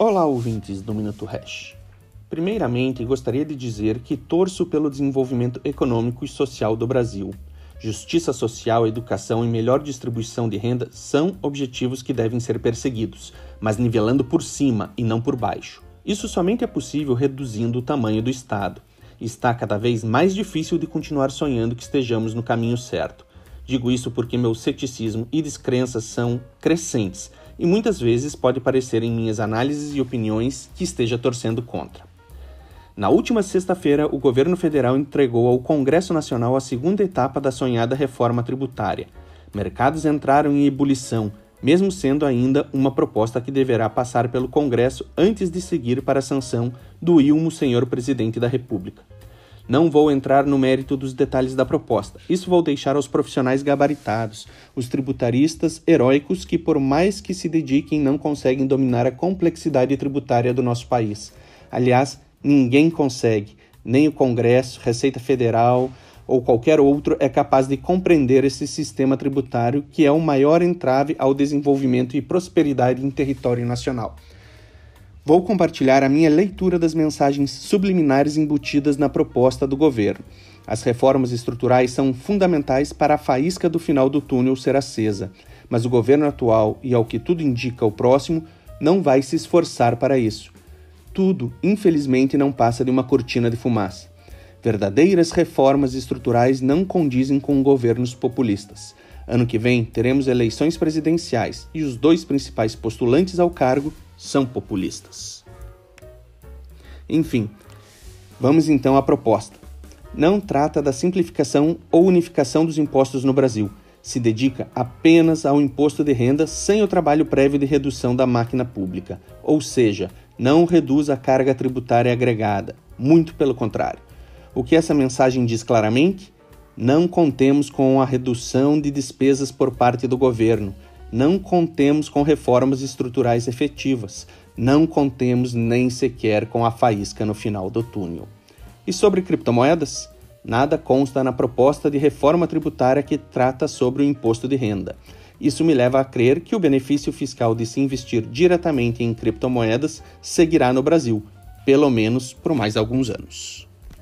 Olá, ouvintes do Minuto Hash. Primeiramente, gostaria de dizer que torço pelo desenvolvimento econômico e social do Brasil. Justiça social, educação e melhor distribuição de renda são objetivos que devem ser perseguidos, mas nivelando por cima e não por baixo. Isso somente é possível reduzindo o tamanho do Estado. Está cada vez mais difícil de continuar sonhando que estejamos no caminho certo. Digo isso porque meu ceticismo e descrenças são crescentes e muitas vezes pode parecer em minhas análises e opiniões que esteja torcendo contra. Na última sexta-feira, o governo federal entregou ao Congresso Nacional a segunda etapa da sonhada reforma tributária. Mercados entraram em ebulição, mesmo sendo ainda uma proposta que deverá passar pelo Congresso antes de seguir para a sanção do Ilmo Senhor Presidente da República. Não vou entrar no mérito dos detalhes da proposta. Isso vou deixar aos profissionais gabaritados, os tributaristas heróicos que, por mais que se dediquem, não conseguem dominar a complexidade tributária do nosso país. Aliás, ninguém consegue, nem o Congresso, Receita Federal ou qualquer outro é capaz de compreender esse sistema tributário que é o maior entrave ao desenvolvimento e prosperidade em território nacional. Vou compartilhar a minha leitura das mensagens subliminares embutidas na proposta do governo. As reformas estruturais são fundamentais para a faísca do final do túnel ser acesa, mas o governo atual, e ao que tudo indica o próximo, não vai se esforçar para isso. Tudo, infelizmente, não passa de uma cortina de fumaça. Verdadeiras reformas estruturais não condizem com governos populistas. Ano que vem teremos eleições presidenciais e os dois principais postulantes ao cargo são populistas. Enfim, vamos então à proposta. Não trata da simplificação ou unificação dos impostos no Brasil. Se dedica apenas ao imposto de renda sem o trabalho prévio de redução da máquina pública, ou seja, não reduz a carga tributária agregada, muito pelo contrário. O que essa mensagem diz claramente? Não contemos com a redução de despesas por parte do governo, não contemos com reformas estruturais efetivas, não contemos nem sequer com a faísca no final do túnel. E sobre criptomoedas? Nada consta na proposta de reforma tributária que trata sobre o imposto de renda. Isso me leva a crer que o benefício fiscal de se investir diretamente em criptomoedas seguirá no Brasil, pelo menos por mais alguns anos.